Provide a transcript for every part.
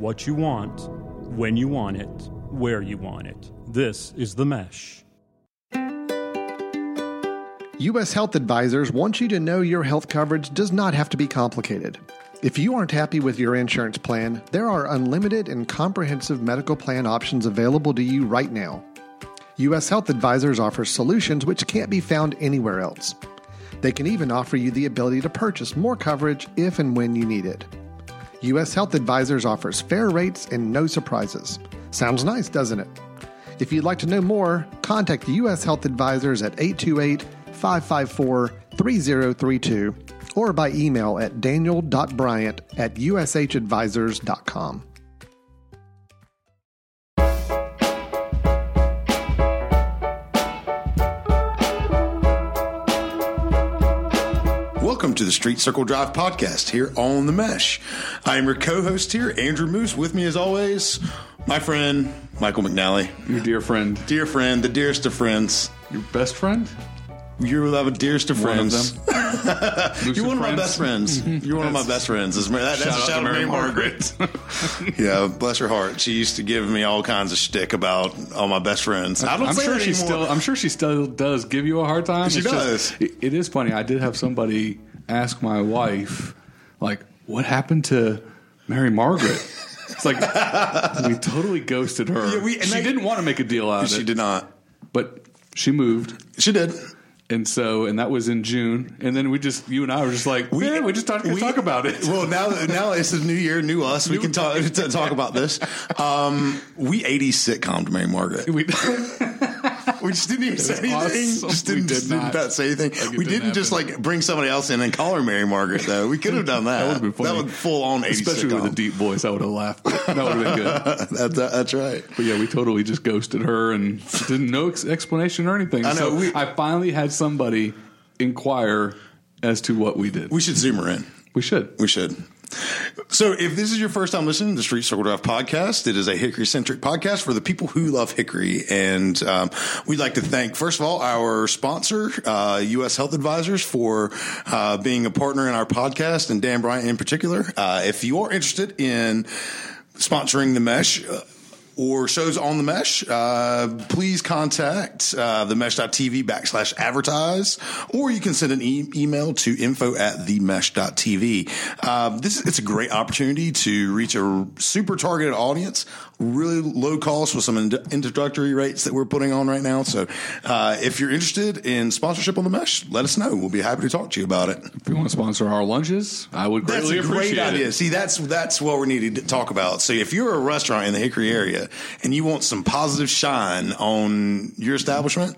what you want, when you want it, where you want it. This is The Mesh. U.S. Health Advisors wants you to know your health coverage does not have to be complicated. If you aren't happy with your insurance plan, there are unlimited and comprehensive medical plan options available to you right now. U.S. Health Advisors offers solutions which can't be found anywhere else. They can even offer you the ability to purchase more coverage if and when you need it. U.S. Health Advisors offers fair rates and no surprises. Sounds nice, doesn't it? If you'd like to know more, contact U.S. Health Advisors at 828 554 3032 or by email at daniel.bryant at ushadvisors.com. Welcome to the Street Circle Drive podcast here on The Mesh. I am your co host here, Andrew Moose. With me, as always, my friend, Michael McNally. Your dear friend. Dear friend, the dearest of friends. Your best friend? You're the dearest of One of friends. You're one of my best friends. You're one of my best friends. That's, that, that's Shout a out shout out to Mary Margaret. yeah, bless her heart. She used to give me all kinds of shtick about all my best friends. I don't I'm say sure that she anymore. still. I'm sure she still does give you a hard time. She It's does. it- it is funny. I did have somebody ask my wife, like, "What happened to Mary Margaret?" It's like we totally ghosted her. Yeah, we- and she I- didn't want to make a deal out of it. She it, did not. but she moved. She did. And so, and that was in June. And then we just, you and I were just like, we, yeah, we just talk, we- talk about it. Well, now now it's a new year, new us. We can talk to talk about this. Um, we 80s sitcom to Mary Margaret. we, We just didn't even say anything. awesome. Just We didn't, did just not. not say anything. Like we didn't didn't just like bring somebody else in and call her Mary Margaret though. We could have done that. That would have been funny. That would full on 80s especially sitcom. with a deep voice. I would have laughed. That would have been good. That- that- that's right. But yeah, we totally just ghosted her and didn't no ex- explanation or anything. I know, So we- I finally had somebody inquire as to what we did. We should zoom her in. We should. We should. So, if this is your first time listening to the Street Circle Drive podcast, it is a Hickory centric podcast for the people who love Hickory. And um, we'd like to thank, first of all, our sponsor, uh, U.S. Health Advisors, for uh, being a partner in our podcast, and Dan Bryant in particular. Uh, if you are interested in sponsoring the Mesh, uh, or shows on the mesh, uh, please contact uh, the mesh.tv backslash advertise, or you can send an e- email to info at themesh.tv. Uh, this it's a great opportunity to reach a super targeted audience, really low cost with some in- introductory rates that we're putting on right now. So uh, if you're interested in sponsorship on the mesh, let us know. We'll be happy to talk to you about it. If you want to sponsor our lunches, I would greatly That's a great idea. it. See, that's that's what we need to talk about. So, if you're a restaurant in the Hickory area and you want some positive shine on your establishment,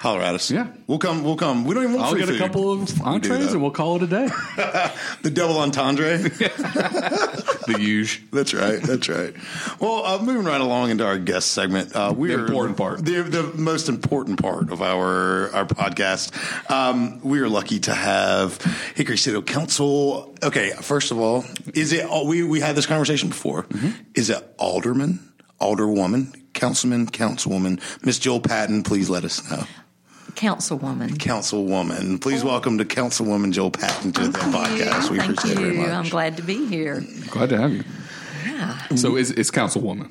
holler at us. Yeah. we'll come. We'll come. We don't even want I'll free get a couple of entrees and we'll call it a day. the double entendre. the huge. That's right. That's right. Well, uh, moving right along into our guest segment, uh, we The are important part. the, the most important part of our our podcast. Um, we are lucky to have Hickory City Council. Okay, first of all, is it? We we had this conversation before. Mm-hmm. Is it alderman, alderwoman, councilman, councilwoman? Miss Jill Patton, please let us know. Councilwoman. Councilwoman, please oh. welcome to Councilwoman Jill Patton to the podcast. We Thank appreciate it very you. much. I'm glad to be here. Glad to have you. Yeah. So it's, it's councilwoman.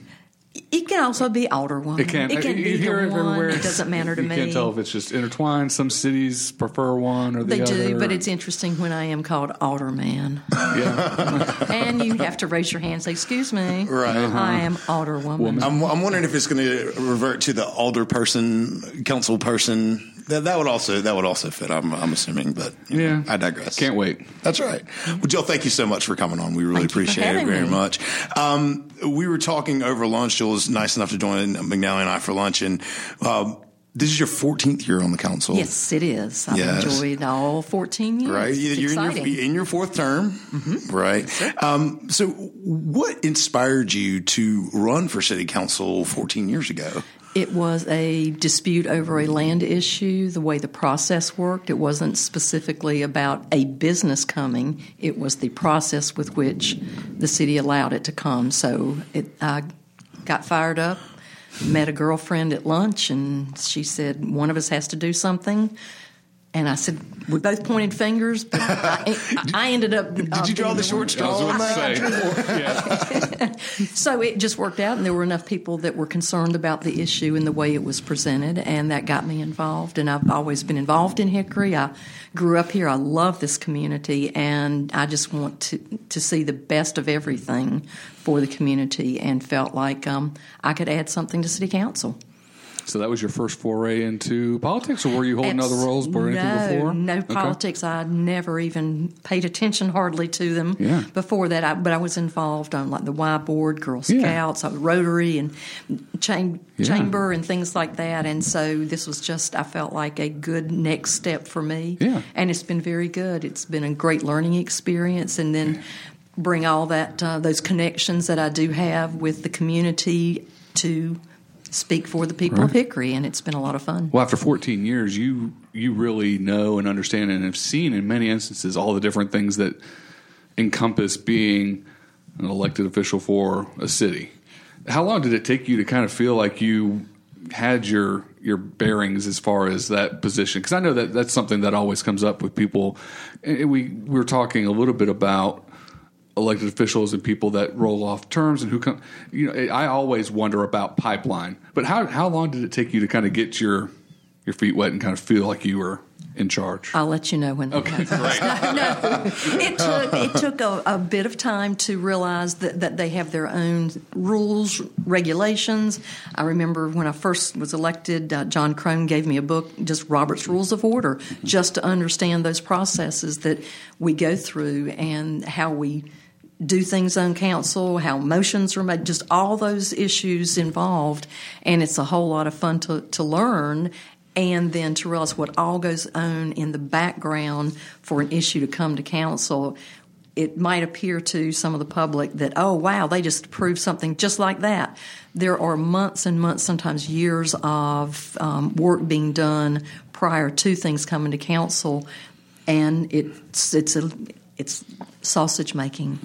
It can also be alderwoman. It can. It can you be hear either it one. everywhere. It doesn't matter to you me. can't tell if it's just intertwined. Some cities prefer one or the they other. do, but it's interesting when I am called alderman, yeah. and you have to raise your hand and say, "Excuse me, Right. I uh-huh. am alderwoman." Woman. I'm, I'm wondering if it's going to revert to the alder person, council person. That, that would also that would also fit. I'm, I'm assuming, but you know, Yeah. I digress. Can't wait. That's right. Well, Jill, thank you so much for coming on. We really Thank appreciate it very me. much. Um, we were talking over lunch. Jill was nice enough to join McNally and I for lunch, and um, this is your 14th year on the council. yes, it is. I've Yes. enjoyed all 14 years. Right, It's you're in your. Mm-hmm. in your fourth term, right? Um, so, what inspired you to run for city council 14 years ago? It was a dispute over a land issue, the way the process worked. It wasn't specifically about a business coming, it was the process with which the city allowed it to come. So it, I got fired up, met a girlfriend at lunch, and she said, One of us has to do something. And I said, we both pointed fingers, but I, I ended up. Did you draw the short straw? I was on about to that? say, yeah. So it just worked out, and there were enough people that were concerned about the issue and the way it was presented, and that got me involved. And I've always been involved in Hickory. I grew up here. I love this community, and I just want to to see the best of everything for the community, and felt like um, I could add something to City Council. So that was your first foray into politics, or were you holding other roles or anything no, before? No Okay. politics. I never even paid attention hardly to them Yeah. before that. I, but I was involved on like the Y board, Girl Scouts, I was Rotary, and cham- Yeah. chamber and things like that. And so this was just I felt like a good next step for me. Yeah. and it's been very good. It's been a great learning experience, and then bring all that uh, those connections that I do have with the community to speak for the people of Hickory, and it's been a lot of fun. Well, after 14 years, you you really know and understand and have seen in many instances all the different things that encompass being an elected official for a city. How long did it take you to kind of feel like you had your your bearings as far as that position? Because I know that that's something that always comes up with people. We we were talking a little bit about elected officials and people that roll off terms and who come. You know, I always wonder about pipeline. But how how long did it take you to kind of get your your feet wet and kind of feel like you were in charge? I'll let you know when. Okay, great. no, it took it took a, a bit of time to realize that, that they have their own rules, regulations. I remember when I first was elected, uh, John Crone gave me a book, just Robert's Rules of Order, just to understand those processes that we go through and how we do things on council, how motions are made, just all those issues involved. And it's a whole lot of fun to, to learn and then to realize what all goes on in the background for an issue to come to council. It might appear to some of the public that, oh, wow, they just approved something just like that. There are months and months, sometimes years of um, work being done prior to things coming to council, and it's it's a it's sausage making,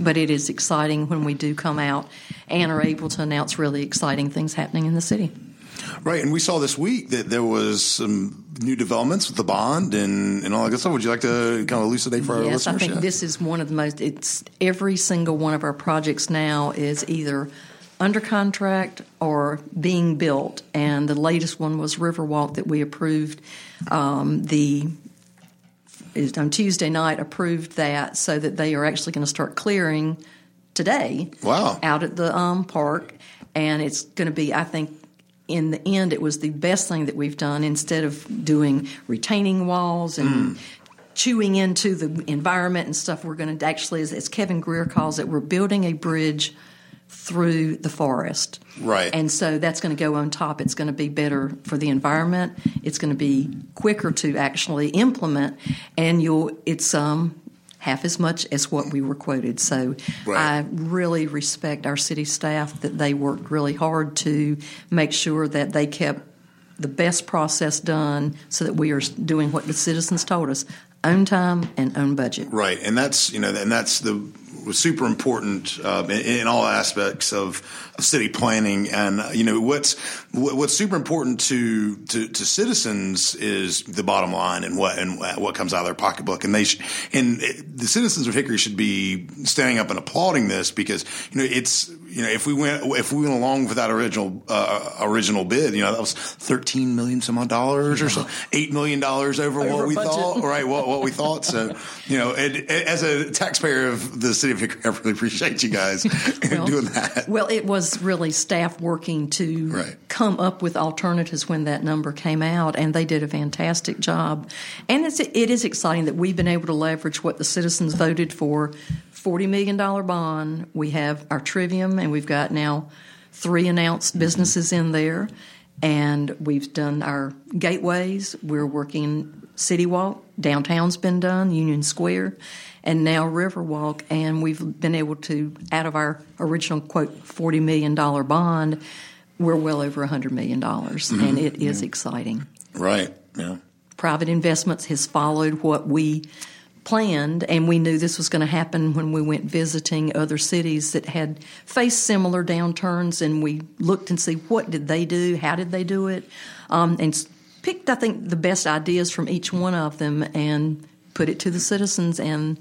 but it is exciting when we do come out and are able to announce really exciting things happening in the city. Right, and we saw this week that there was some new developments with the bond and, and all that good stuff. Would you like to kind of elucidate for our yes, listeners? I think this is one of the most. It's every single one of our projects now is either under contract or being built, and the latest one was Riverwalk that we approved. Um, the on Tuesday night approved that so that they are actually going to start clearing today. Wow. Out at the um, park, and it's going to be, I think. In the end, it was the best thing that we've done. Instead of doing retaining walls and chewing into the environment and stuff, we're going to actually, as, as Kevin Greer calls it, we're building a bridge through the forest. Right. And so that's going to go on top. It's going to be better for the environment. It's going to be quicker to actually implement, and you'll it's um half as much as what we were quoted. So Right. I really respect our city staff that they worked really hard to make sure that they kept the best process done so that we are doing what the citizens told us own time and own budget. Right, and that's you know, and that's the was super important uh, in, in all aspects of, of city planning. And uh, you know, what's what, what's super important to, to to citizens is the bottom line and what and what comes out of their pocketbook. And they sh- and it, the citizens of Hickory should be standing up and applauding this because you know it's you know if we went if we went along with that original uh, original bid, you know that was thirteen million some odd dollars or so, eight million dollars over, what we budget. thought, right? What what we thought. So you know, and, and as a taxpayer of the city of I really appreciate you guys doing that. Well, it was really staff working to Right. come up with alternatives when that number came out, and they did a fantastic job. And it's, it is exciting that we've been able to leverage what the citizens voted for $40 million bond. We have our trivium, and we've got now three announced businesses in there. And we've done our gateways. We're working City Walk. Downtown's been done, Union Square, and now Riverwalk. And we've been able to, out of our original quote, $40 million bond, we're well over $100 million. Mm-hmm. And it is exciting Right. Yeah. private investments has followed what we planned, and we knew this was going to happen when we went visiting other cities that had faced similar downturns, and we looked and see what did they do, how did they do it, um, and picked, I think, the best ideas from each one of them and put it to the citizens. And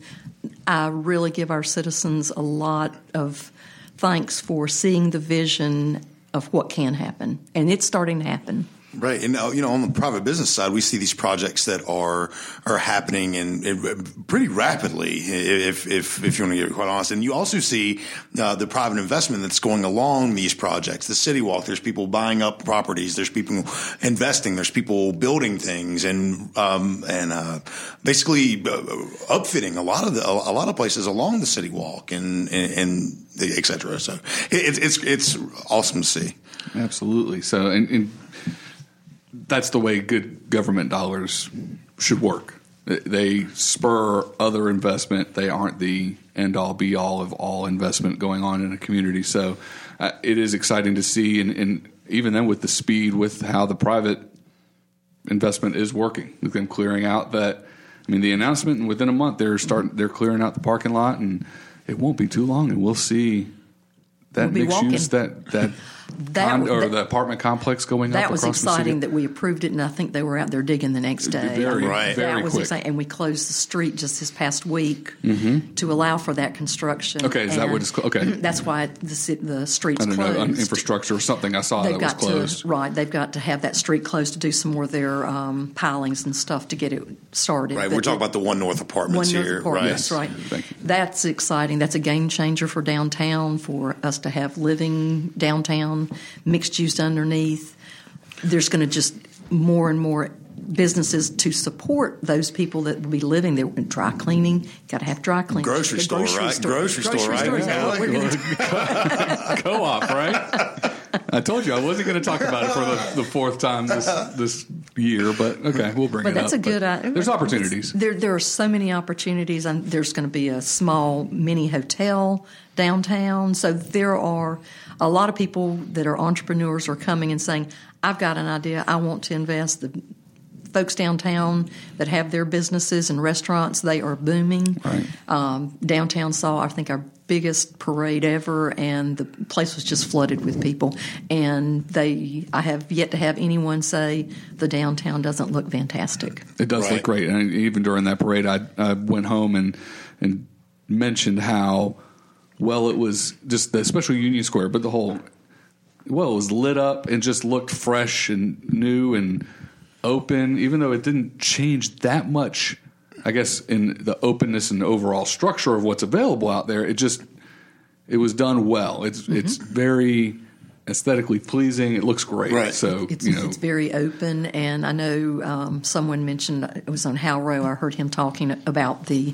I really give our citizens a lot of thanks for seeing the vision of what can happen, and it's starting to happen. Right, and uh, you know, on the private business side, we see these projects that are are happening and, and pretty rapidly. If if if you want to get quite honest, and you also see uh, the private investment that's going along these projects. The City Walk, there's people buying up properties. There's people investing. There's people building things and um, and uh, basically uh, upfitting a lot of the a lot of places along the City Walk and and, and et cetera. So it, it's it's awesome to see. Absolutely. So and, and that's the way good government dollars should work. They spur other investment. They aren't the end all be all of all investment going on in a community. So uh, it is exciting to see, and, and, even then with the speed with how the private investment is working, with them clearing out that. I mean, the announcement, and within a month they're starting, they're clearing out the parking lot, and it won't be too long, and we'll see that We'll mixed use that that, That- condo, or that- the apartment complex going up That was across the exciting city. that we approved it, and I think they were out there digging the next day. Very, Right. very that was quick. exciting, and we closed the street just this past week to allow for that construction. Okay, is that And what it's cl- okay. That's why the ci- the street's I don't know, closed. infrastructure or something I saw They've that was got closed. to right. They've got to have that street closed to do some more of their um, pilings and stuff to get it started. Right, But we're talking about the One North Apartments one North here. Apartments, right. right? That's exciting. That's a game changer for downtown for us to have living downtown, mixed use underneath. There's going to just more and more businesses to support those people that will be living there. Dry cleaning, got to have dry cleaning. Grocery The store, right? Grocery store, right? is that what we're gonna do? Co-op, right? I told you I wasn't going to talk about it for the, the fourth time this this year, but okay, we'll bring it up. But it that's up. a good But. There's opportunities. There, there are so many opportunities, and there's going to be a small mini hotel downtown. So there are a lot of people that are entrepreneurs are coming and saying, "I've got an idea. I want to invest." The folks downtown that have their businesses and restaurants, they are booming. Right. Um, downtown saw, I think, our biggest parade ever, and the place was just flooded with people. And they, I have yet to have anyone say the downtown doesn't look fantastic. It does Right. look great, and even during that parade, I, I went home and and mentioned how well it was just the special Union Square, but the whole well it was lit up and just looked fresh and new and open, even though it didn't change that much. I guess in the openness and overall structure of what's available out there, it just it was done well. It's Mm-hmm. it's very aesthetically pleasing. It looks great. Right. So It's, you know, it's very open, and I know um, someone mentioned it was on How Row. I heard him talking about the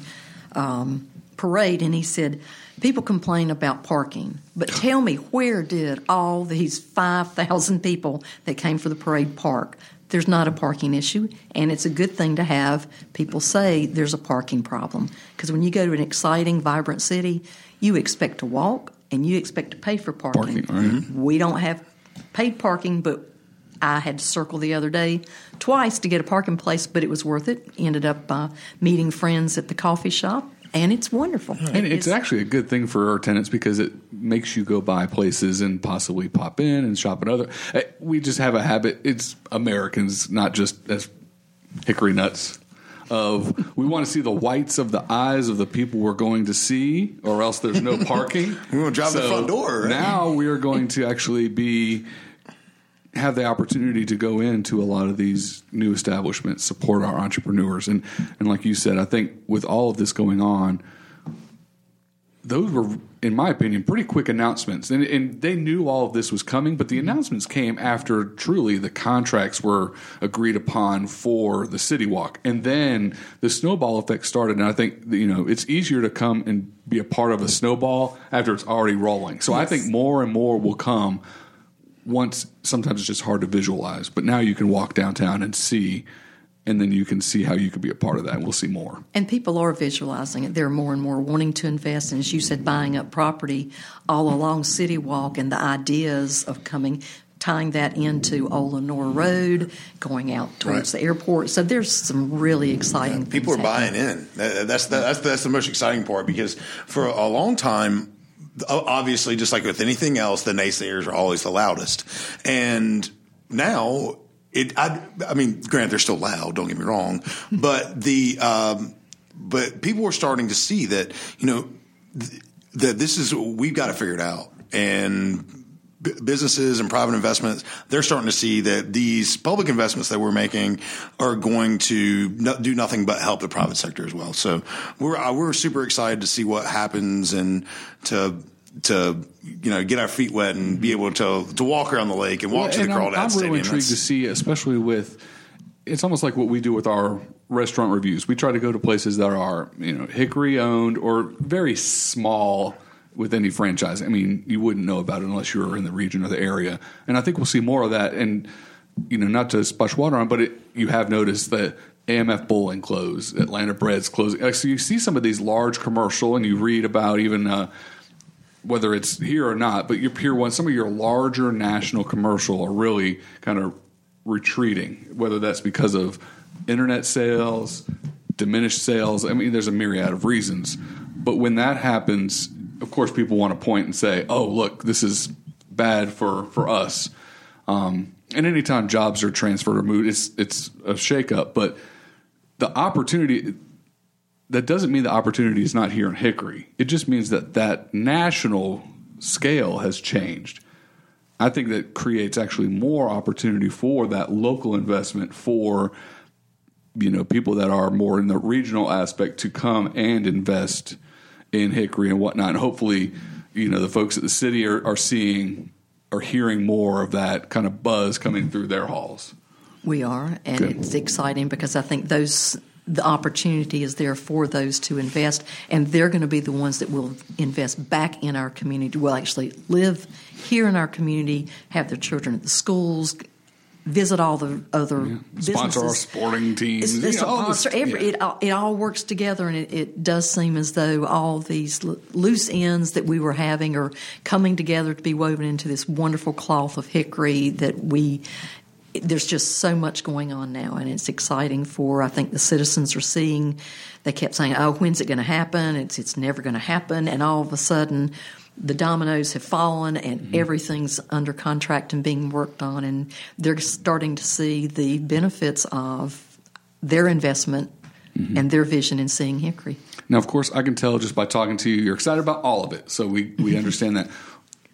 um, parade, and he said people complain about parking, but tell me where did all these five thousand people that came for the parade park? There's not a parking issue, and it's a good thing to have people say there's a parking problem because when you go to an exciting, vibrant city, you expect to walk and you expect to pay for parking. Parking, right. We don't have paid parking, but I had to circle the other day twice to get a parking place, but it was worth it. Ended up uh, meeting friends at the coffee shop, and it's wonderful. And it's actually a good thing for our tenants because it makes you go by places and possibly pop in and shop at other. eh, We just have a habit. It's Americans, not just as hickory nuts. Of we want to see the whites of the eyes of the people we're going to see, or else there's no parking. We wanna drive the front door, right? Now we are going to actually be have the opportunity to go into a lot of these new establishments, support our entrepreneurs, and and like you said, I think with all of this going on, those were, in my opinion, pretty quick announcements, and and they knew all of this was coming, but the announcements came after truly the contracts were agreed upon for the city walk, and then the snowball effect started, and I think you know it's easier to come and be a part of a snowball after it's already rolling. So I think more and more will come once sometimes it's just hard to visualize, but now you can walk downtown and see, and then you can see how you could be a part of that. And we'll see more. And people are visualizing it. They're more and more wanting to invest, and as you said, buying up property all along City Walk, and the ideas of coming. Tying that into Old Road, going out towards Right. the airport. So there's some really exciting People are happening. buying in. That's the, that's the, that's the most exciting part because for a long time, o- obviously, just like with anything else, the naysayers are always the loudest. And now it. I, I mean, grant they're still loud. Don't get me wrong, but the um, but people are starting to see that you know th- that this is we've got to figure it out and b- businesses and private investments they're starting to see that these public investments that we're making are going to no, do nothing but help the private sector as well. So we're uh, we're super excited to see what happens and to to you know get our feet wet and be able to to walk around the lake and walk to the And I'm, crawdad I'm stadium. really intrigued to see, especially with it's almost like what we do with our restaurant reviews. We try to go to places that are you know Hickory owned or very small with any franchise. I mean, you wouldn't know about it unless you were in the region or the area. And I think we'll see more of that. And you know, not to splash water on, but it, you have noticed that. AMF Bowling closed, Atlanta Bread's closing. Like, so you see some of these large commercial, and you read about even uh, whether it's here or not, but your Pier One, some of your larger national commercial are really kind of retreating, whether that's because of internet sales, diminished sales. I mean, there's a myriad of reasons. But when that happens, of course, people want to point and say, oh, look, this is bad for, for us. Um, and anytime jobs are transferred or moved, it's, it's a shakeup. But the opportunity, that doesn't mean the opportunity is not here in Hickory. It just means that that national scale has changed. I think that creates actually more opportunity for that local investment for you know people that are more in the regional aspect to come and invest in Hickory and whatnot. And hopefully, you know, the folks at the city are, are seeing are hearing more of that kind of buzz coming through their halls. We are, and Good. it's exciting because I think those the opportunity is there for those to invest, and they're going to be the ones that will invest back in our community. Will actually live here in our community, have their children at the schools, visit all the other businesses. Sponsor our sporting teams. It's, it's you know, all this- every, yeah. it, all- it all works together, and it, it does seem as though all these loose ends that we were having are coming together to be woven into this wonderful cloth of hickory that we. There's just so much going on now, and it's exciting for I think the citizens are seeing. They kept saying, "Oh, when's it going to happen? It's it's never going to happen," and all of a sudden. The dominoes have fallen and Mm-hmm. everything's under contract and being worked on, and they're starting to see the benefits of their investment Mm-hmm. and their vision in seeing Hickory. Now, of course, I can tell just by talking to you, you're excited about all of it. So we, we understand that.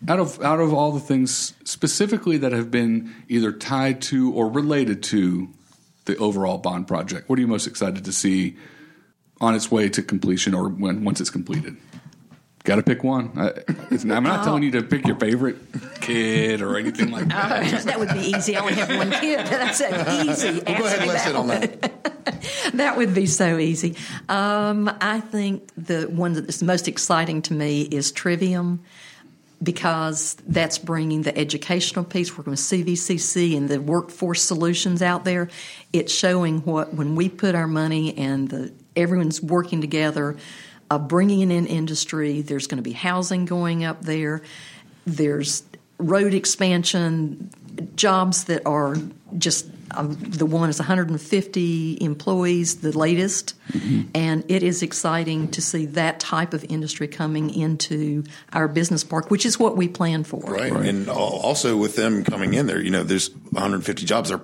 Out of out of all the things specifically that have been either tied to or related to the overall bond project, what are you most excited to see on its way to completion or when once it's completed? Got to pick one. I, it's, I'm not telling you to pick your favorite kid or anything like that. that would be easy. I only have one kid. That's so easy. We'll go ahead and let's hit on that. That would be so easy. Um, I think the one that's most exciting to me is Trivium because that's bringing the educational piece, working with CVCC and the workforce solutions out there. It's showing what when we put our money and the, everyone's working together, uh, bringing in industry. There's going to be housing going up there. There's road expansion, jobs that are just um, the one is 150 employees, the latest, and it is exciting to see that type of industry coming into our business park, which is what we plan for. Right. And also with them coming in there, you know, there's 150 jobs. They're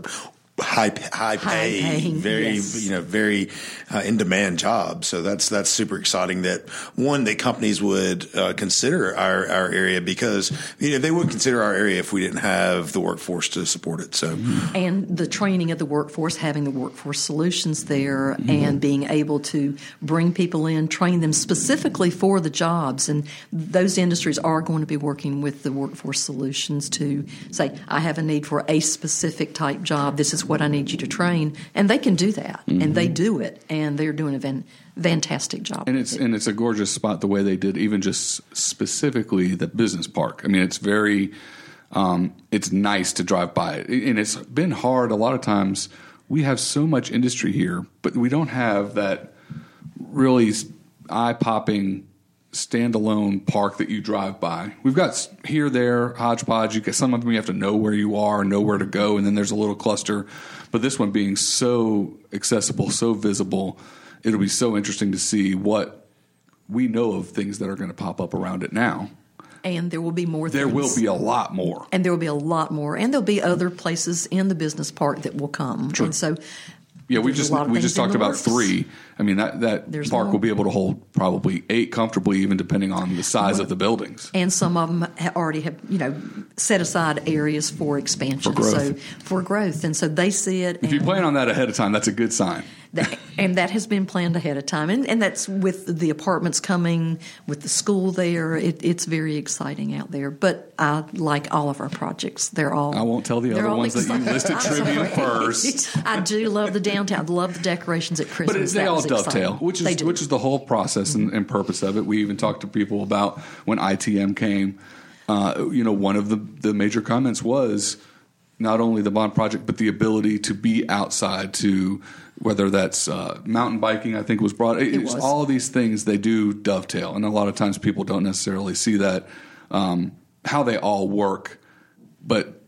high, high pay, High-paying, very, yes. you know, very uh, in demand jobs. So that's, that's super exciting that one, that companies would uh, consider our, our area because, you know, they would consider our area if we didn't have the workforce to support it. So and the training of the workforce, having the workforce solutions there, and being able to bring people in, train them specifically for the jobs. And those industries are going to be working with the workforce solutions to say, I have a need for a specific type job. This is what I need you to train. And they can do that, and they do it, and they're doing a van- fantastic job. And it's it. and it's a gorgeous spot the way they did even just specifically the business park. I mean, it's very um, it's nice to drive by it, and it's been hard a lot of times. We have so much industry here, but we don't have that really eye popping standalone park that you drive by. We've got here, there, hodgepodge. You get some of them you have to know where you are, know where to go, and then there's a little cluster. But this one being so accessible, so visible, it'll be so interesting to see what we know of things that are going to pop up around it now. and there will be more. There will be a lot more. and there will be a lot more, and there'll be other places in the business park that will come. And so, Yeah, we just a lot of we just talked about works. three. I mean that that There's park more. will be able to hold probably eight comfortably, even depending on the size of the buildings. and some of them already have you know set aside areas for expansion, For growth. so for growth, and so they see it. If you plan on that ahead of time, that's a good sign. That, and that has been planned ahead of time, and, and that's with the apartments coming, with the school there. It, it's very exciting out there. But I like all of our projects; they're all. I won't tell the other ones that you listed trivia first. I do love the downtown. Love the decorations at Christmas. But it, they That all dovetail, exciting. which is which is the whole process and, and purpose of it. We even talked to people about when ITM came. Uh, you know, one of the the major comments was not only the bond project, but the ability to be outside to whether that's uh, mountain biking. I think was brought. It, It was. all of these things they do dovetail, and a lot of times people don't necessarily see that um, how they all work, but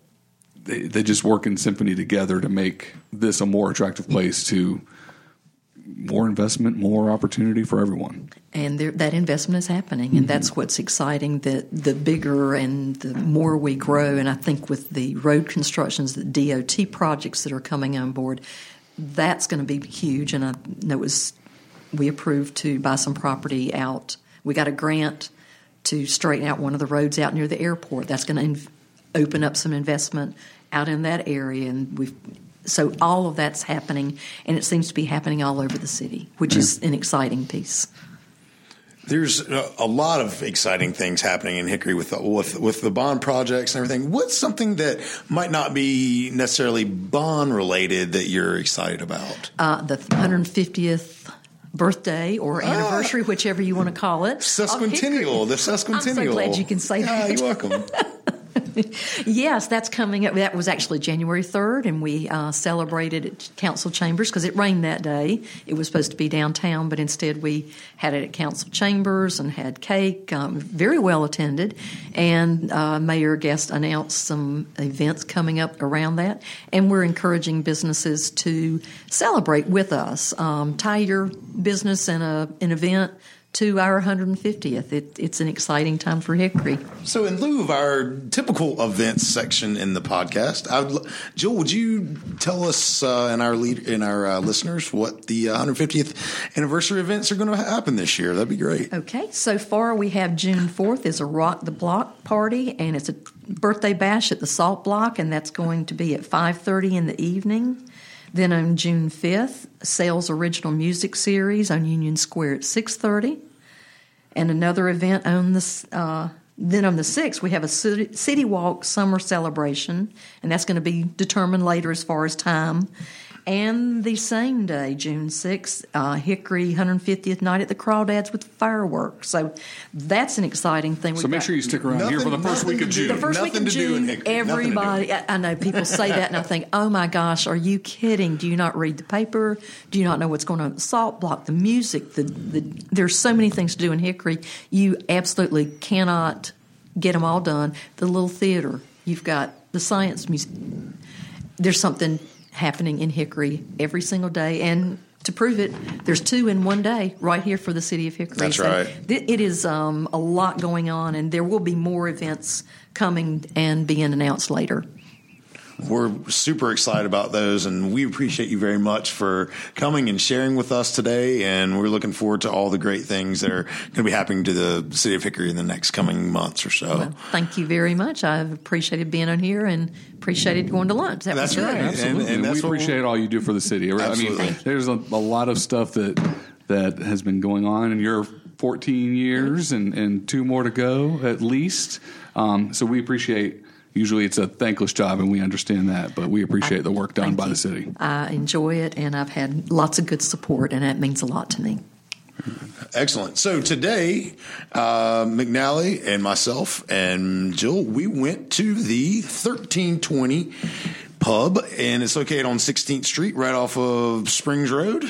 they, they just work in symphony together to make this a more attractive place to more investment, more opportunity for everyone. and there, that investment is happening, and that's what's exciting. That the bigger and the more we grow, and I think with the road constructions, the DOT projects that are coming on board, that's going to be huge. And I know it was we approved to buy some property out. We got a grant to straighten out one of the roads out near the airport. That's going to inv- open up some investment out in that area, and we've. So all of that's happening, and it seems to be happening all over the city, which mm. is an exciting piece. There's a a lot of exciting things happening in Hickory with the, with with the bond projects and everything. What's something that might not be necessarily bond related that you're excited about? uh, the 150th birthday or anniversary, whichever you want to call it. Sesquicentennial, the sesquicentennial. I'm so glad you can say Yeah, that. you're welcome. Yes, that's coming up. That was actually January 3rd, and we uh, celebrated at council chambers because it rained that day. It was supposed to be downtown, but instead we had it at council chambers and had cake. Um, very well attended, and uh, Mayor Guess announced some events coming up around that, and we're encouraging businesses to celebrate with us. Um, tie your business in a an event to our 150th. It, it's an exciting time for Hickory. So, in lieu of our typical events section in the podcast, I would, Jill, would you tell us uh, and our lead and our uh, listeners what the uh, 150th anniversary events are going to happen this year? That'd be great. Okay, so far we have June 4th is a Rock the Block party, and it's a birthday bash at the Salt Block, and that's going to be at 5.30 in the evening. Then on June 5th, Sails Original Music Series on Union Square at 6.30. And another event on the, uh, then on the 6th, we have a city, city Walk Summer Celebration, and that's going to be determined later as far as time. And the same day, June 6th, uh, Hickory 150th night at the Crawdads with fireworks. So that's an exciting thing. So We've make got- sure you stick around here for the first week of nothing to do. June. the first week of in June, Hickory. Nothing to do. everybody, I I know people say that, and I think, oh my gosh, are you kidding? Do you not read the paper? Do you not know what's going on the salt block, the music? The, the There's so many things to do in Hickory. You absolutely cannot get them all done. The little theater, you've got the science museum. There's something happening in Hickory every single day, and to prove it, there's two in one day right here for the city of Hickory. That's right. th- It is um, a lot going on, and there will be more events coming and being announced later. We're super excited about those, and we appreciate you very much for coming and sharing with us today. And we're looking forward to all the great things that are going to be happening to the city of Hickory in the next coming months or so. Well, thank you very much. I've appreciated being on here and appreciated going to lunch. That That's was good. right. Absolutely, And- and and that's we appreciate all you do for the city. I mean, there's a, a lot of stuff that that has been going on in your 14 years, and, and two more to go at least. Um, so we appreciate. Usually, it's a thankless job, and we understand that, but we appreciate the work done by you. the city. I enjoy it, and I've had lots of good support, and that means a lot to me. Excellent. So today, uh, McNally and myself and Jill, we went to the 1320 pub, and it's located on 16th Street, right off of Springs Road.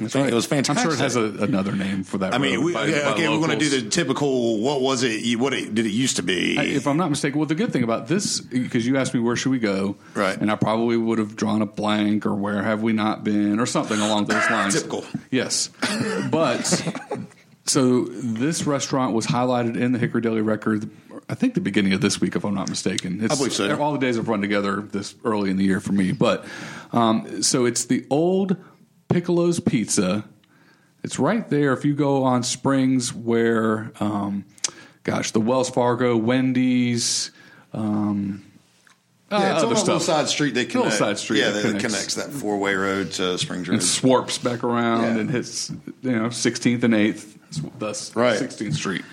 Right. It was fantastic. I'm sure it has a, another name for that. I mean, we, by- yeah, by okay, we're going to do the typical. What was it? What it, did it used to be? If I'm not mistaken, well, the good thing about this, because you asked me where should we go, Right. And I probably would have drawn a blank or where have we not been or something along those lines. Typical. Yes, but so this restaurant was highlighted in the Hickory Daily Record. I think the beginning of this week, if I'm not mistaken. It's, I believe so. All the days have run together this early in the year for me, but um, so it's the old Piccolo's Pizza. It's right there. If you go on Springs, where, um, gosh, the Wells Fargo, Wendy's. Um, Yeah, it's uh, on other a little side street Little connect, side street Yeah, that connects. connects, that four way road to Springs Road. and swarps back around Yeah. and hits you know 16th and 8th thus Right. 16th street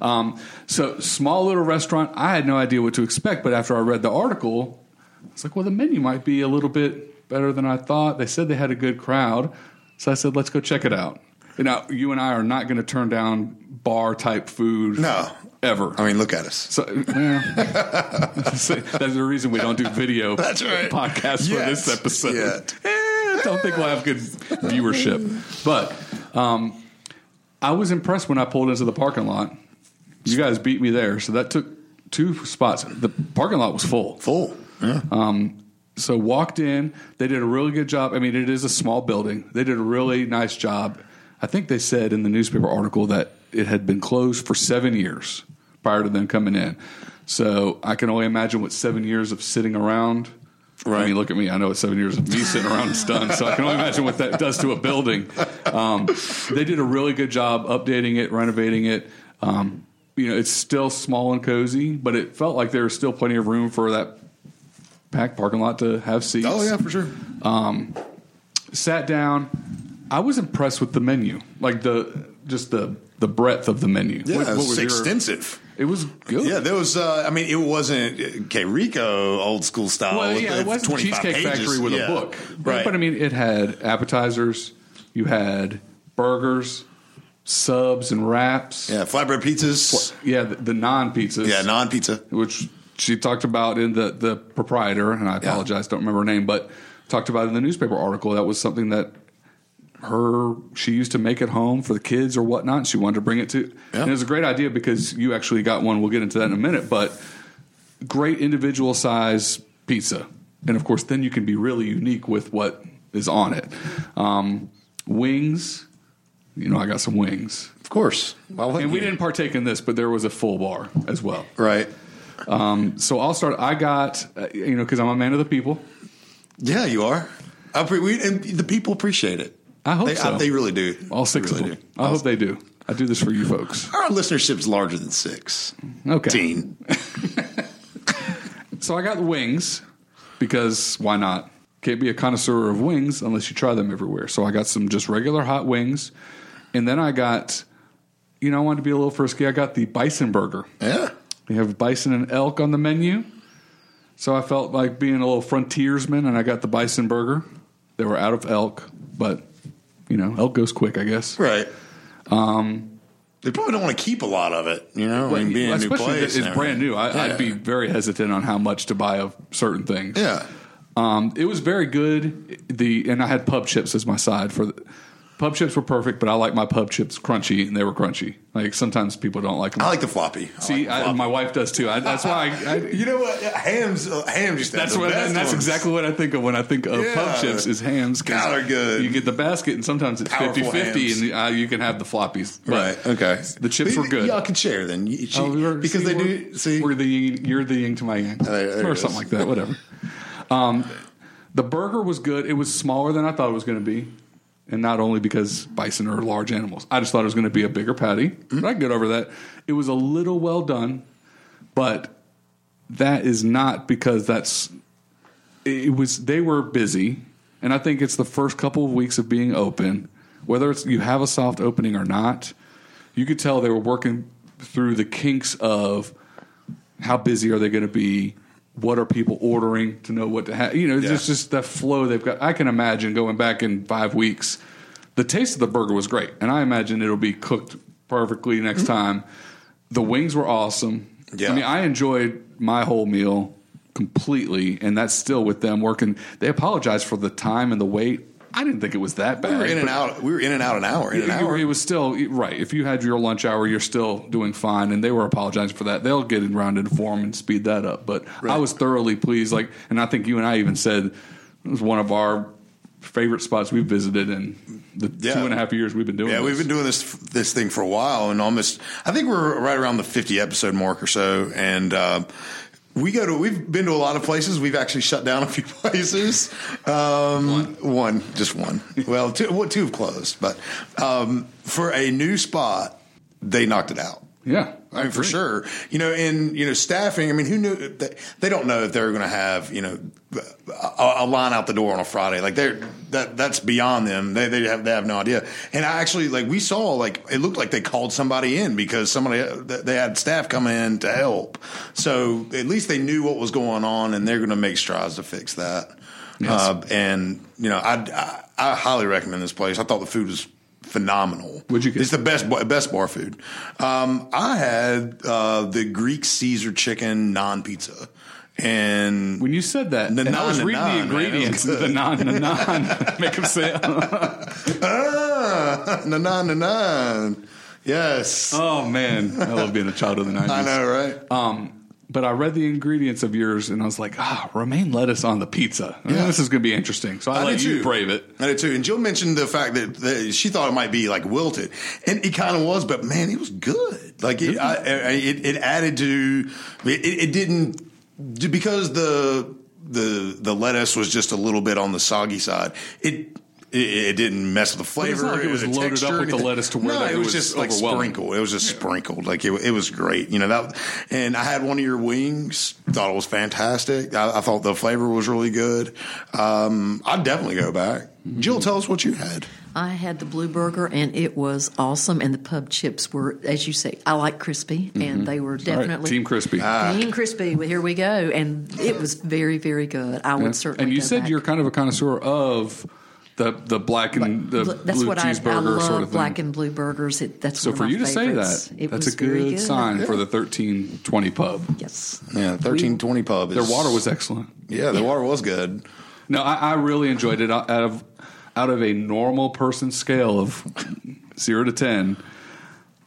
um, so small little restaurant i had no idea what to expect but after i read the article it's like well the menu might be a little bit better than i thought they said they had a good crowd so i said let's go check it out And now you and i are not going to turn down bar type food No. ever I mean, look at us. so, well, that's the reason we don't do video That's right. podcasts for this episode. Yet. Eh, don't think we'll have good viewership. But um, I was impressed when I pulled into the parking lot. You guys beat me there, so that took two spots. The parking lot was full. Full. Yeah. Um, so walked in. They did a really good job. I mean, it is a small building. They did a really nice job. I think they said in the newspaper article that it had been closed for seven years prior to them coming in. So I can only imagine what seven years of sitting around. I Right. mean, look at me. I know it's seven years of me sitting around stunned. So I can only imagine what that does to a building. Um, they did a really good job updating it, renovating it. Um, you know, it's still small and cozy, but it felt like there was still plenty of room for that packed parking lot to have seats. oh, yeah, for sure. Sat down. I was impressed with the menu, like the just the the breadth of the menu. Yeah, What- it what was was your- extensive. It was good. Yeah, there was. Uh, I mean, it wasn't okay. Rico old school style. Well, yeah, it wasn't 25 Cheesecake pages. Factory with Yeah. a book, right? But I mean, it had appetizers. You had burgers, subs, and wraps. yeah, flatbread pizzas. Yeah, the, the non pizzas. Yeah, non pizza. which she talked about in the the proprietor, and I apologize, don't remember her name, but talked about in the newspaper article. That was something that her she used to make at home for the kids or whatnot. and She wanted to bring it to, Yeah. and it was a great idea because you actually got one. We'll get into that in a minute, but great individual size pizza, and of course, then you can be really unique with what is on it. Um, wings, you know, I got some wings. Of course. Well, And we didn't partake in this, but there was a full bar as well. Right. So I'll start. I got, uh, you know, because I'm a man of the people. Yeah, you are. I pre- we, and the people appreciate it. I hope they, so. they really do. All six They of them. do. I hope they do. I do this for you folks. Our listenership's larger than six. Okay. Teen. So I got the wings because why not? Can't be a connoisseur of wings unless you try them everywhere. So I got some just regular hot wings, and then I got, you know, I wanted to be a little frisky. I got the bison burger. Yeah. We have bison and elk on the menu. So I felt like being a little frontiersman, and I got the bison burger. They were out of elk, but you know, elk goes quick, I guess. Right. Um, they probably don't want to keep a lot of it, you know, I mean, being a new Especially place. it's brand new. I. I'd be very hesitant on how much to buy of certain things. Yeah. Um, it was very good. The and I had pub chips as my side for the pub chips were perfect, but I like my pub chips crunchy, and they were crunchy. Like sometimes people don't like them. I like the floppy. I See, like the I, floppy. my wife does too. I, that's why. I, I, You know what? Hams, uh, hams to that's what, and that's ones. exactly what I think of when I think of Yeah. pub chips is hams. God, they're good. You get the basket, and sometimes it's Powerful 50-50, hams. and uh, you can have the floppies. But Right. Okay. The chips But were good. Y'all can share then. You- she- Oh, because see, they do. See, we're the you're the yin to my yang, there or something is. like that. Whatever. Um, the burger was good. It was smaller than I thought it was going to be, and not only because bison are large animals. I just thought it was going to be a bigger patty. But I can get over that. It was a little well done, but that is not because that's. It was they were busy, and I think it's the first couple of weeks of being open. Whether it's you have a soft opening or not, you could tell they were working through the kinks of how busy are they going to be what are people ordering to know what to have? You know Yeah. just just that flow they've got. I can imagine going back in five weeks the taste of the burger was great and i imagine it'll be cooked perfectly next mm-hmm. time. The wings were awesome. Yeah. i mean i enjoyed my whole meal completely and that's still with them working. They apologized for the time and the wait i didn't think it was that bad we were in and out. We were in and out an hour. In an it, hour. it was still right. If you had your lunch hour, you're still doing fine, and they were apologizing for that. They'll get around into form and speed that up. But I was thoroughly pleased. Like, and I think you and I even said it was one of our favorite spots we've visited in the Yeah. two and a half years we've been doing. Yeah, this. we've been doing this this thing for a while, and almost I think we're right around the fifty episode mark or so, and. Uh, we go to. We've been to a lot of places. We've actually shut down a few places. Um, one. just one. Well, two, well, two have closed, but um, for a new spot, they knocked it out. Yeah, I mean, for sure. You know, and you know, staffing. I mean, who knew? They, they don't know if they're going to have you know a, a line out the door on a Friday. Like they're that that's beyond them. They they have they have no idea. And I actually like we saw like it looked like they called somebody in because somebody they had staff come in to help. So at least they knew what was going on, and they're going to make strides to fix that. Uh, and you know, I, I I highly recommend this place. I thought the food was phenomenal. What'd you get? It's the best best bar food. Um, I had uh, the Greek Caesar chicken naan pizza, and When you said that, and I was reading the man, ingredients, good. the naan, the naan, make them say, ah, na na na na. Yes, "Oh man, I love being a child of the '90s." I know, right? Um, but I read the ingredients of yours, and I was like, "Ah, romaine lettuce on the pizza. Yeah. This is going to be interesting." So I, let did you too. brave it. I did too. And Jill mentioned the fact that, that she thought it might be like wilted, and it kind of was. But man, it was good. Like it, I, I, it, it added to it. It didn't because the the the lettuce was just a little bit on the soggy side. It. It, it didn't mess with the But it's flavor. not like it was loaded up texture, with the lettuce to where no, that it it was was just like overwhelming. sprinkled. It was just sprinkled. Like it, it was great. You know that. And I had one of your wings. Thought it was fantastic. I, I thought the flavor was really good. Um, I'd definitely go back. Mm-hmm. Jill, tell us what you had. I had the blue burger and it was awesome. And the pub chips were, as you say, I like crispy, and mm-hmm. they were All right, definitely Team Crispy. Ah. Team crispy. Well, here we go, and it was very, very good. I would certainly. and you go said back. you're kind of a connoisseur of the the black and the that's blue what I, I cheeseburger love. sort of thing. black and blue burgers. It, that's so one of for my you to say that, it that's a very good, sign for the 1320 pub. Yes. Yeah, thirteen twenty pub. Is, Their water was excellent. Yeah, the water was good. No, I, I really enjoyed it. Out of out of a normal person scale of zero to ten,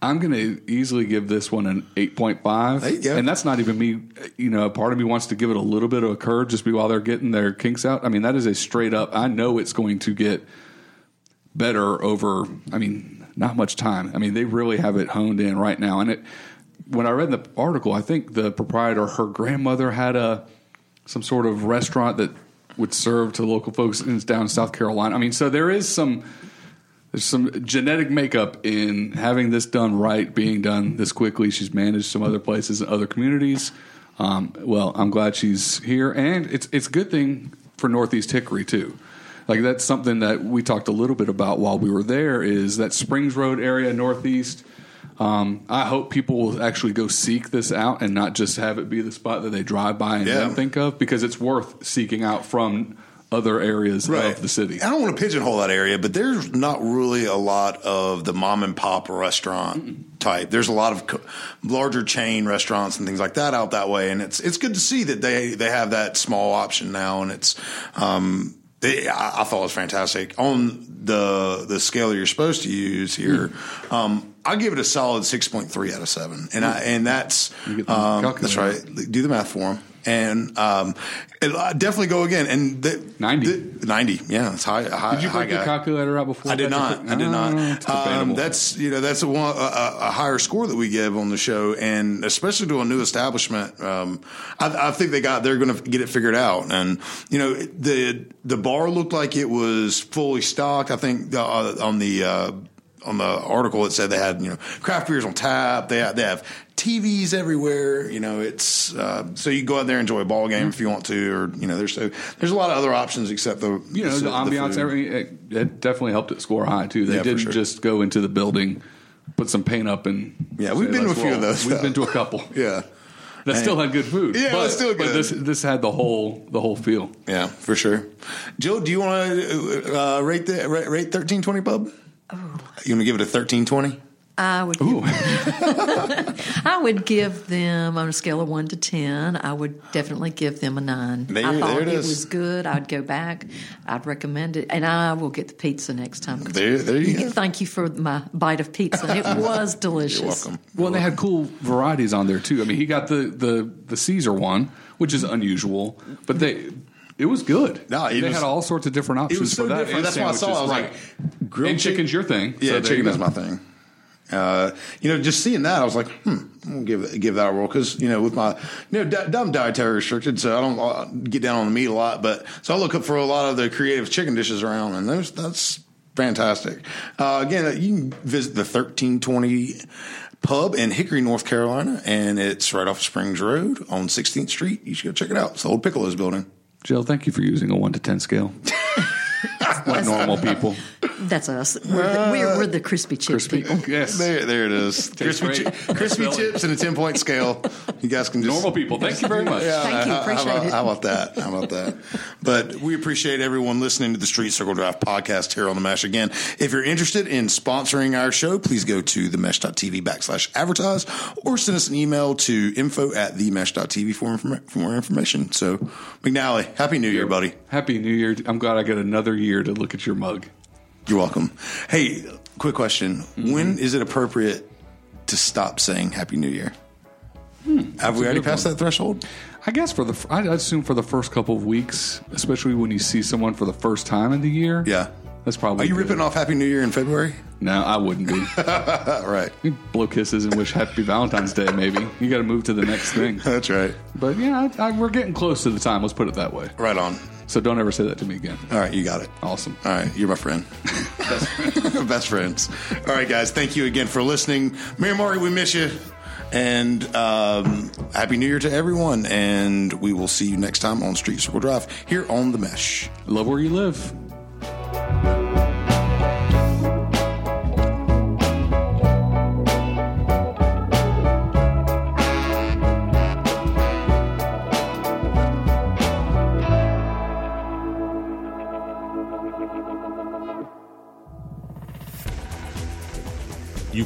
I'm going to easily give this one an eight point five. There you go. And that's not even me. You know, part of me wants to give it a little bit of a curve just be while they're getting their kinks out. I mean, that is a straight up. I know it's going to get better over. I mean, not much time. I mean, they really have it honed in right now. And it. When I read the article, I think the proprietor, her grandmother had a some sort of restaurant that would serve to local folks in down in South Carolina. I mean, so there is some there's some genetic makeup in having this done right, being done this quickly. She's managed some other places and other communities. Um, well, I'm glad she's here, and it's it's a good thing for Northeast Hickory too. Like that's something that we talked a little bit about while we were there. Is that Springs Road area, Northeast? Um, I hope people will actually go seek this out and not just have it be the spot that they drive by and Yeah. then think of, because it's worth seeking out from other areas of the city. I don't want to pigeonhole that area, but there's not really a lot of the mom and pop restaurant type. There's a lot of co- larger chain restaurants and things like that out that way, and it's it's good to see that they they have that small option now, and it's. Um, they, I, I thought it was fantastic on the the scale you're supposed to use here. Um, I give it a solid six point three out of seven, and I and that's um, that's right. Do the math for him, and um, it, I definitely go again. And the, 90. the- 90, yeah, it's high. high Did you break your calculator out before? I did not. I did Oh, not. Um, that's you know that's a, one, a, a higher score that we give on the show, and especially to a new establishment. Um, I, I think they got they're going to get it figured out, and you know the the bar looked like it was fully stocked. I think the, uh, on the uh, on the article it said they had you know craft beers on tap. They have, they have TVs everywhere. You know it's uh, so you go out there and enjoy a ball game if you want to, or you know there's so there's a lot of other options except the you know the, ambiance. food. everything it, it definitely helped it score high too. They Yeah, didn't sure. just go into the building, put some paint up, and Yeah, we've been to a "Let's few of those, We've though. been to a couple Yeah. that still had good food. Yeah, it but, was still But good. this this had the whole the whole feel. Yeah, for sure. Joe, do you want to uh, rate the rate thirteen twenty pub? Oh. You want to give it a thirteen twenty? I would. Ooh, I would give them on a scale of one to ten. I would definitely give them a nine. There- I thought there it it, is. was good. I'd go back. I'd recommend it, and I will get the pizza next time. There- there you go. Thank you for my bite of pizza. It was delicious. You're welcome. well, and they had cool varieties on there too. I mean, he got the the the Caesar one, which is unusual, but they It was good. No, it they was- had all sorts of different options It was so for that. different. That's why I saw. it. I was like, grilled and chicken- chicken's your thing. Yeah, so there chicken you is go. my thing. Uh, you know, just seeing that, I was like, hmm, I'm gonna give give that a roll because you know, with my you know, di- I'm dietary restricted, so I don't uh, get down on the meat a lot. But so I look up for a lot of the creative chicken dishes around, and there's that's fantastic. Uh, again, you can visit the 1320 pub in Hickory, North Carolina, and it's right off Springs Road on 16th Street. You should go check it out. It's the old Piccolo's building. Jill, thank you for using a one to ten scale. like normal people. That's us. We're the, we're, we're the crispy chip Crispy. people. Yes. There, there it is. Crispy, great. chi- crispy chips and a 10 point scale. You guys can just Normal people. Thank you very much. Thank you. how- Appreciate how, about, it. How about that? How about that? But we appreciate everyone listening to the Street Circle Drive podcast here on the Mesh. Again, if you're interested in sponsoring our show, please go to themesh.tv backslash advertise or send us an email to info at themesh.tv for, informa- for more information. So, McNally, Happy New Year, buddy. Happy New Year. I'm glad I get another year to look at your mug. You're welcome. Hey, quick question. Mm-hmm. When is it appropriate to stop saying Happy New Year? Have we already passed one. that threshold? I guess for the, I assume for the first couple of weeks, especially when you see someone for the first time in the year. Yeah. That's probably. Are you good. ripping off Happy New Year in February? No, I wouldn't be. right. You blow kisses and wish Happy Valentine's Day. Maybe you got to move to the next thing. That's right. But yeah, I, I, we're getting close to the time. Let's put it that way. Right on. So don't ever say that to me again. All right, you got it. Awesome. All right, you're my friend. Best friends. All right, guys, thank you again for listening. Mary Maury, we miss you. And um, Happy New Year to everyone. And we will see you next time on Street Circle Drive here on The Mesh. Love where you live.